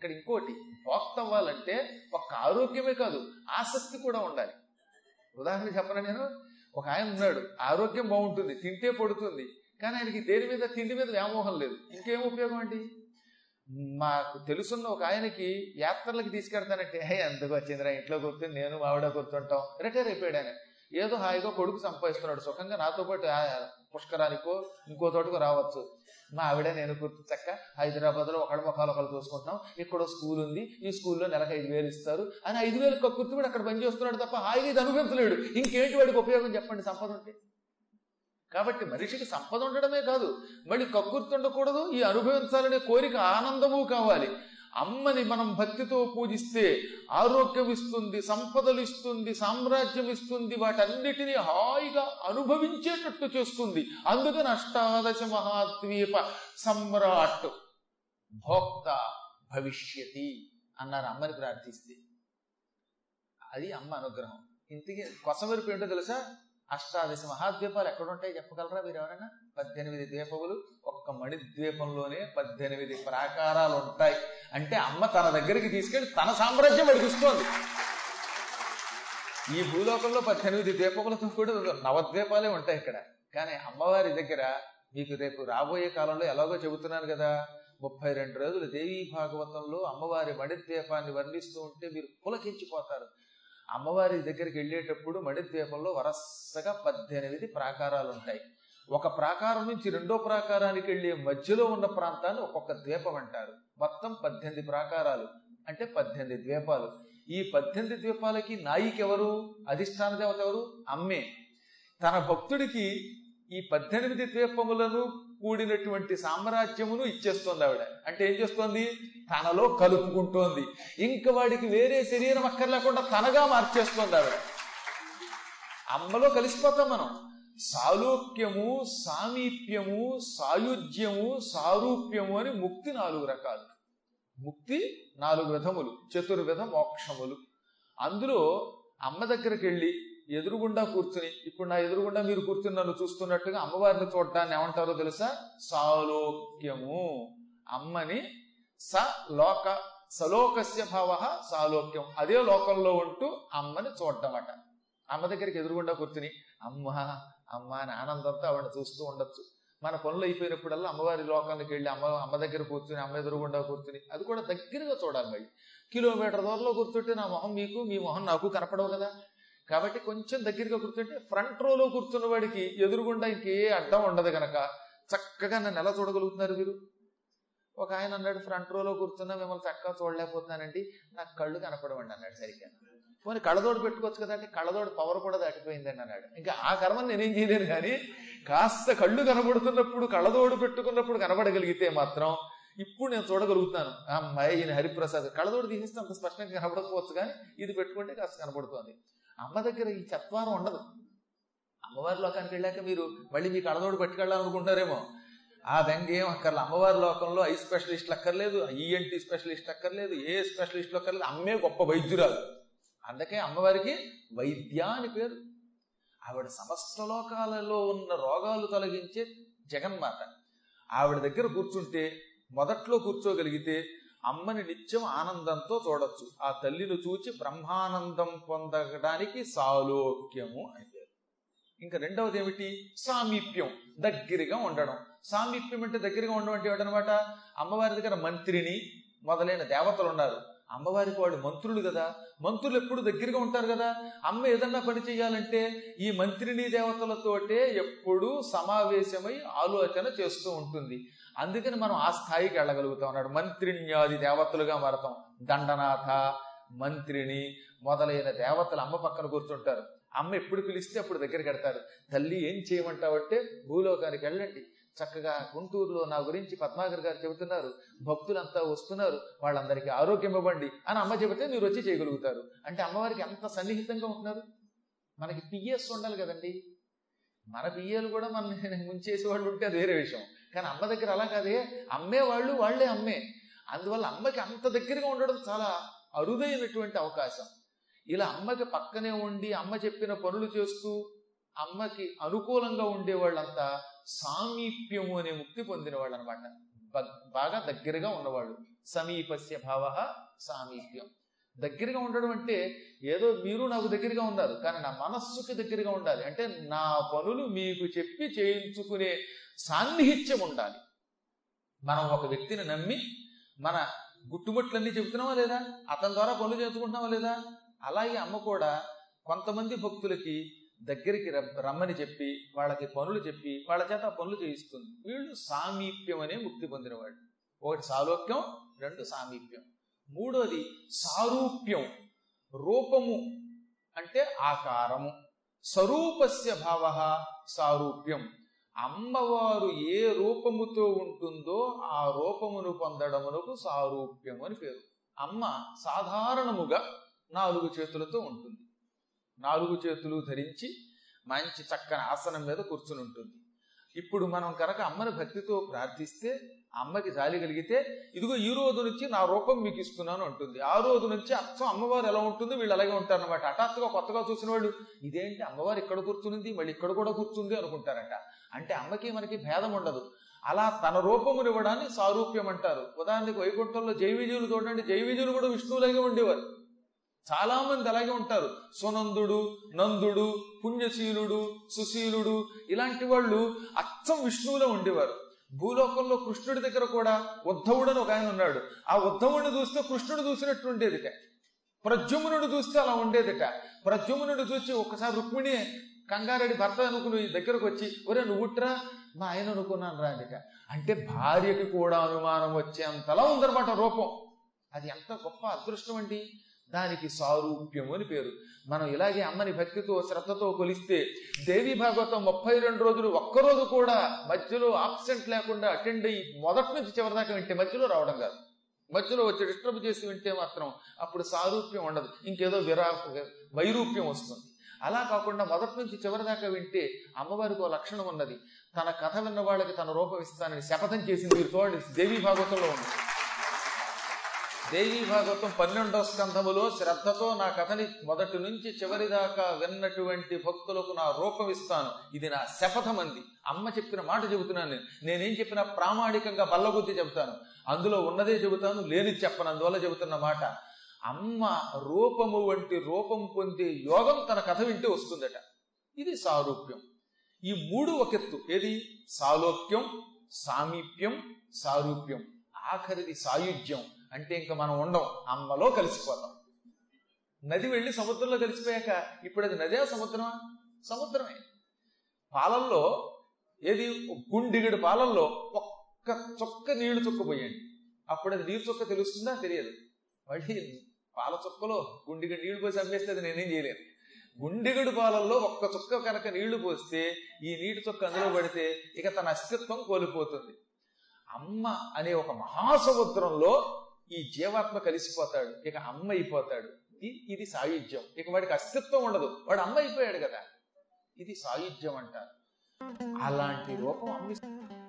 ఇక్కడ ఇంకోటి భోక్త అవ్వాలంటే ఒక్క ఆరోగ్యమే కాదు ఆసక్తి కూడా ఉండాలి. ఉదాహరణ చెప్పను నేను? ఒక ఆయన ఉన్నాడు ఆరోగ్యం బాగుంటుంది తింటే పడుతుంది కానీ ఆయనకి దేని మీద తిండి మీద వ్యామోహం లేదు. ఇంకేం ఉపయోగం అండి? మాకు తెలుసున్న ఒక ఆయనకి యాత్రలకు తీసుకెళ్తానంటే హే ఎందుకు వచ్చిందిరా ఇంట్లో కూర్చుని నేను ఆవిడ కూర్చుంటాం. రిటైర్ అయిపోయాడు ఆయన. ఏదో హాయిగా కొడుకు సంపాదిస్తున్నాడు సుఖంగా నాతో పాటు పుష్కరానికో ఇంకో తోటకు రావచ్చు. మా ఆవిడ నేను గుర్తు చక్క హైదరాబాద్లో ఒకళ్ళ ముఖాలు ఒకళ్ళు చూసుకుంటాం ఇక్కడ స్కూల్ ఉంది. ఈ స్కూల్లో నెలకు ఐదు వేలు ఇస్తారు. అని ఐదు వేలు కక్కుర్తి కూడా అక్కడ పనిచేస్తున్నాడు తప్ప హాయిగా ఇది అనుభవించలేడు. ఇంకేంటి వాడికి ఉపయోగం చెప్పండి సంపద ఉంటే? కాబట్టి మనిషికి సంపద ఉండడమే కాదు. మళ్ళీ కక్కుర్తి ఉండకూడదు. ఈ అనుభవించాలనే కోరిక ఆనందము కావాలి. అమ్మని మనం భక్తితో పూజిస్తే ఆరోగ్యం ఇస్తుంది సంపదలు ఇస్తుంది సామ్రాజ్యం ఇస్తుంది వాటన్నిటినీ హాయిగా అనుభవించేటట్టు చేస్తుంది అందుకని అష్టాదశ మహాద్వీప సమ్రాట్ భోక్త భవిష్యతి అన్నారు అమ్మని ప్రార్థిస్తే. అది అమ్మ అనుగ్రహం. ఇంతకీ కొసమెరుపు ఏంటో తెలుసా? అష్టాదశ మహాద్వీపాలు ఎక్కడుంటాయి చెప్పగలరా మీరు ఎవరైనా? పద్దెనిమిది ద్వీపములు ఒక్క మణి ద్వీపంలోనే పద్దెనిమిది ప్రాకారాలు ఉంటాయి. అంటే అమ్మ తన దగ్గరికి తీసుకెళ్ళి తన సామ్రాజ్యం అడిగిస్తోంది ఈ భూలోకంలో పద్దెనిమిది ద్వీపములతో కూడా నవద్వీపాలే ఉంటాయి ఇక్కడ. కానీ అమ్మవారి దగ్గర మీకు రేపు రాబోయే కాలంలో ఎలాగో చెబుతున్నాను కదా ముప్పై రెండు రోజులు దేవీ భాగవతంలో అమ్మవారి మణిద్వీపాన్ని వర్ణిస్తూ ఉంటే మీరు పులకించిపోతారు. అమ్మవారి దగ్గరికి వెళ్ళేటప్పుడు మణిద్వీపంలో వరసగా పద్దెనిమిది ప్రాకారాలు ఉంటాయి. ఒక ప్రాకారం నుంచి రెండో ప్రాకారానికి వెళ్ళే మధ్యలో ఉన్న ప్రాంతాన్ని ఒక్కొక్క ద్వీపం అంటారు. మొత్తం పద్దెనిమిది ప్రాకారాలు అంటే పద్దెనిమిది ద్వీపాలు. ఈ పద్దెనిమిది ద్వీపాలకి నాయికి ఎవరు? అధిష్టాన దేవత ఎవరు? అమ్మే. తన భక్తుడికి ఈ పద్దెనిమిది ద్వీపములను కూడినటువంటి సామ్రాజ్యమును ఇచ్చేస్తోంది ఆవిడ. అంటే ఏం చేస్తోంది? తనలో కలుపుకుంటోంది. ఇంక వాడికి వేరే శరీరం అక్కర్లేకుండా తనగా మార్చేస్తోంది ఆవిడ. అమ్మలో కలిసిపోతాం మనం. సాలోక్యము సామీప్యము సాయుధ్యము సారూప్యము అని ముక్తి నాలుగు రకాలు. ముక్తి నాలుగు విధములు. చతుర్విధ మోక్షములు. అందులో అమ్మ దగ్గరికి వెళ్ళి ఎదురుగుండా కూర్చుని ఇప్పుడు నా ఎదురుగుండా మీరు కూర్చుని నన్ను చూస్తున్నట్టుగా అమ్మవారిని చూడటాన్ని ఏమంటారో తెలుసా? సాలోక్యము. అమ్మని స లోక సలోకస్య భావ సాలోక్యం. అదే లోకంలో ఉంటూ అమ్మని చూడటమట అమ్మ దగ్గరికి ఎదురుగుండా కూర్చుని అమ్మ అమ్మ అని ఆనందంతో ఆవిడని చూస్తూ ఉండొచ్చు. మన పనులు అయిపోయినప్పుడల్లా అమ్మవారి లోకానికి వెళ్ళి అమ్మ అమ్మ దగ్గర కూర్చుని అమ్మ ఎదురుగుండా కూర్చుని అది కూడా దగ్గరగా చూడాలి మళ్ళీ కిలోమీటర్ దూరంలో కూర్చుంటే నా మొహం మీకు మీ మొహం నాకు కనపడవు కదా? కాబట్టి కొంచెం దగ్గరగా కూర్చుంటే ఫ్రంట్ రోలో కూర్చున్న వాడికి ఎదురుగుండా ఇంకే అడ్డం ఉండదు గనక చక్కగా నన్ను ఎలా చూడగలుగుతున్నారు మీరు? ఒక ఆయన అన్నాడు ఫ్రంట్ రోలో కూర్చున్నా మిమ్మల్ని చక్కగా చూడలేకపోతున్నానండి. నాకు కళ్ళు కనపడవండి అన్నాడు సరిగ్గా. పోనీ కళ్ళదోడు పెట్టుకోవచ్చు కదంటే కళ్ళదోడు పవర్ కూడా దాటిపోయిందండి అన్నాడు. ఇంకా ఆ కర్మని నేనేం చేయలేను కానీ కాస్త కళ్ళు కనబడుతున్నప్పుడు కళ్ళదోడు పెట్టుకున్నప్పుడు కనబడగలిగితే మాత్రం ఇప్పుడు నేను చూడగలుగుతున్నాను. అమ్మాయి ఈయన హరిప్రసాద్. కళ్ళదోడు తీసేస్తే అంత స్పష్టంగా కనబడకపోవచ్చు కానీ ఇది పెట్టుకుంటే కాస్త కనబడుతోంది. అమ్మ దగ్గర ఈ చత్వారం ఉండదు. అమ్మవారి లోకానికి వెళ్ళాక మీరు మళ్ళీ మీ కళ్ళదోడు పెట్టుకెళ్ళాలనుకుంటారేమో ఆ బెంగ ఏం అక్కర్లేదు అమ్మవారి లోకంలో ఐ స్పెషలిస్ట్ అక్కర్లేదు ఈఎన్టీ స్పెషలిస్ట్ అక్కర్లేదు ఏ స్పెషలిస్ట్లు అక్కర్లేదు. అమ్మే గొప్ప వైద్యురాలు. అందుకే అమ్మవారికి వైద్య అని పేరు. ఆవిడ సమస్త లోకాలలో ఉన్న రోగాలు తొలగించే జగన్మాత. ఆవిడ దగ్గర కూర్చుంటే మొదట్లో కూర్చోగలిగితే అమ్మని నిత్యం ఆనందంతో చూడొచ్చు. ఆ తల్లిని చూచి బ్రహ్మానందం పొందడానికి సాలోక్యము అని ఇంకా రెండవది ఏమిటి? సామీప్యం దగ్గరగా ఉండడం. సామీప్యం అంటే దగ్గరగా ఉండడం అంటే ఏమిటనమాట? అమ్మవారి దగ్గర మంత్రిని మొదలైన దేవతలు ఉన్నారు. అమ్మవారికి వాళ్ళు మంత్రులు కదా. మంత్రులు ఎప్పుడు దగ్గరగా ఉంటారు కదా. అమ్మ ఏదన్నా పని చేయాలంటే ఈ మంత్రిని దేవతలతోటే ఎప్పుడు సమావేశమై ఆలోచన చేస్తూ ఉంటుంది. అందుకని మనం ఆ స్థాయికి వెళ్ళగలుగుతాం అన్నాడు. మంత్రిణ్యాది దేవతలుగా మారతాం. దండనాథ మంత్రిని మొదలైన దేవతలు అమ్మ పక్కన కూర్చుంటారు. అమ్మ ఎప్పుడు పిలిస్తే అప్పుడు దగ్గరికి కడతారు తల్లి ఏం చేయమంటావంటే భూలోకానికి వెళ్ళండి. చక్కగా గుంటూరులో నా గురించి పద్మాగర్ గారు చెబుతున్నారు భక్తులంతా వస్తున్నారు వాళ్ళందరికీ ఆరోగ్యం ఇవ్వండి అని అమ్మ చెబితే మీరు వచ్చి చేయగలుగుతారు. అంటే అమ్మవారికి ఎంత సన్నిహితంగా ఉంటున్నారు? మనకి పిఎస్ ఉండాలి కదండి. మన పియ్యలు కూడా మన ముంచేసి వాళ్ళు ఉంటే అది వేరే విషయం. కానీ అమ్మ దగ్గర అలా కాదే అమ్మే వాళ్ళు వాళ్ళే అమ్మే. అందువల్ల అమ్మకి అంత దగ్గరగా ఉండడం చాలా అరుదైనటువంటి అవకాశం. ఇలా అమ్మకి పక్కనే ఉండి అమ్మ చెప్పిన పనులు చేస్తూ అమ్మకి అనుకూలంగా ఉండే వాళ్ళంతా సామీప్యము అనే ముక్తి పొందిన వాళ్ళు అనమాట బాగా దగ్గరగా ఉన్నవాళ్ళు. సమీపస్య భావ సామీప్యం. దగ్గరగా ఉండడం అంటే ఏదో మీరు నాకు దగ్గరగా ఉన్నారు కానీ నా మనస్సుకి దగ్గరగా ఉండాలి. అంటే నా పనులు మీకు చెప్పి చేయించుకునే సాన్నిహిత్యం ఉండాలి. మనం ఒక వ్యక్తిని నమ్మి మన గుట్టుబట్లన్నీ చెబుతున్నావా లేదా? అతని ద్వారా పనులు చేసుకుంటున్నావా లేదా? అలాగే అమ్మ కూడా కొంతమంది భక్తులకి దగ్గరికి రమ్మని చెప్పి వాళ్ళకి పనులు చెప్పి వాళ్ళ చేత పనులు చేయిస్తుంది. వీళ్ళు సామీప్యం అనే ముక్తి పొందినవాడు ఒకటి సాలోక్యం రెండు సామీప్యం. మూడోది సారూప్యం. రూపము అంటే ఆకారము. స్వరూపస్య భావ సారూప్యం. అమ్మవారు ఏ రూపముతో ఉంటుందో ఆ రూపమును పొందడమునకు సారూప్యం అని పేరు. అమ్మ సాధారణముగా నాలుగు చేతులతో ఉంటుంది. నాలుగు చేతులు ధరించి మంచి చక్కని ఆసనం మీద కూర్చుని ఉంటుంది. ఇప్పుడు మనం కనుక అమ్మని భక్తితో ప్రార్థిస్తే అమ్మకి జాలి కలిగితే ఇదిగో ఈ రోజు నుంచి నా రూపం మీకు ఇస్తున్నాను అంటుంది. ఆ రోజు నుంచి అచ్చం అమ్మవారు ఎలా ఉంటుంది వీళ్ళు అలాగే ఉంటారు అనమాట హఠాత్తుగా కొత్తగా చూసిన వాళ్ళు ఇదేంటి అమ్మవారు ఇక్కడ కూర్చునింది మళ్ళీ ఇక్కడ కూడా కూర్చుంది అనుకుంటారట. అంటే అమ్మకి మనకి భేదం ఉండదు. అలా తన రూపమునివ్వడాన్ని సారూప్యం అంటారు ఉదాహరణకి వైకుంఠంలో జైవిజయులు చూడండి జైవిజయులు కూడా విష్ణువులాగే ఉండేవారు. చాలా మంది అలాగే ఉంటారు. సునందుడు నందుడు పుణ్యశీలుడు సుశీలుడు ఇలాంటి వాళ్ళు అచ్చం విష్ణువులో ఉండేవారు. భూలోకంలో కృష్ణుడి దగ్గర కూడా ఉద్ధవుడు అని ఒక ఆయన ఉన్నాడు. ఆ ఉద్ధవుడిని చూస్తే కృష్ణుడు చూసినట్టు ఉండేదిట. ప్రద్యుమ్నుడు చూస్తే అలా ఉండేదిట. ప్రద్యుమ్నుడు చూసి ఒకసారి రుక్మిణి కంగారెడ్డి భర్త అనుకుని దగ్గరకు వచ్చి ఒరే నువ్వుట్రా మా ఆయన అనుకున్నాను రాదిట అంటే భార్యకి కూడా అనుమానం వచ్చేంతలా ఉందన్నమాట రూపం. అది ఎంత గొప్ప అదృష్టం అండి. దానికి సారూప్యం అని పేరు. మనం ఇలాగే అమ్మని భక్తితో శ్రద్ధతో కొలిస్తే దేవి భాగవతం ముప్పై రెండు రోజులు ఒక్కరోజు కూడా మధ్యలో ఆబ్సెంట్ లేకుండా అటెండ్ అయ్యి మొదటి నుంచి చివరిదాకా వింటే మధ్యలో రావడం కాదు. మధ్యలో వచ్చి డిస్టర్బ్ చేసి వింటే మాత్రం అప్పుడు సారూప్యం ఉండదు. ఇంకేదో విరా వైరూప్యం వస్తుంది. అలా కాకుండా మొదటి నుంచి చివరి దాకా వింటే అమ్మవారికి ఒక లక్షణం ఉన్నది. తన కథ విన్న వాళ్ళకి తన రూపం ఇస్తానని శపథం చేసింది మీరు చూడండి దేవి భాగవతంలో ఉంది. దేవీ భాగవతం పన్నెండవ స్కంధములో శ్రద్ధతో నా కథని మొదటి నుంచి చివరి దాకా విన్నటువంటి భక్తులకు నా రూపం ఇస్తాను. ఇది నా శపథమంది అమ్మ చెప్పిన మాట చెబుతున్నాను నేను. నేనేం చెప్పినా ప్రామాణికంగా బల్లగుద్ది చెబుతాను. అందులో ఉన్నదే చెబుతాను లేని చెప్పను అందువల్ల చెబుతున్న మాట. అమ్మ రూపము వంటి రూపం పొందే యోగం తన కథ వింటే వస్తుందట. ఇది సారూప్యం. ఈ మూడు ఒకెత్తు ఏది? సాలోక్యం సామీప్యం సారూప్యం. ఆఖరిది సాయుధ్యం. అంటే ఇంకా మనం ఉండం అమ్మలో కలిసిపోతాం. నది వెళ్ళి సముద్రంలో కలిసిపోయాక ఇప్పుడు అది నదే సముద్రమా? సముద్రమే. పాలల్లో ఏది? గుండిగడి పాలల్లో ఒక్క చుక్క నీళ్ళు చుక్క పోయండి అప్పుడు అది నీరు చుక్క తెలుస్తుందా? తెలియదు. మళ్ళీ పాల చుక్కలో గుండిగడి నీళ్ళు పోసి అమ్మేస్తే అది నేనేం చేయలేను. గుండిగడు పాలల్లో ఒక్క చుక్క కనుక నీళ్ళు పోస్తే ఈ నీటి చుక్క అందులో పడితే ఇక తన అస్తిత్వం కోల్పోతుంది. అమ్మ అనే ఒక మహాసముద్రంలో ఈ జీవాత్మ కలిసిపోతాడు ఇక అమ్మ అయిపోతాడు. ఇది ఇది సాయుధ్యం. ఇక వాడికి అస్తిత్వం ఉండదు. వాడు అమ్మ అయిపోయాడు కదా. ఇది సాయుధ్యం అంటారు. అలాంటి రూపం అమ్మ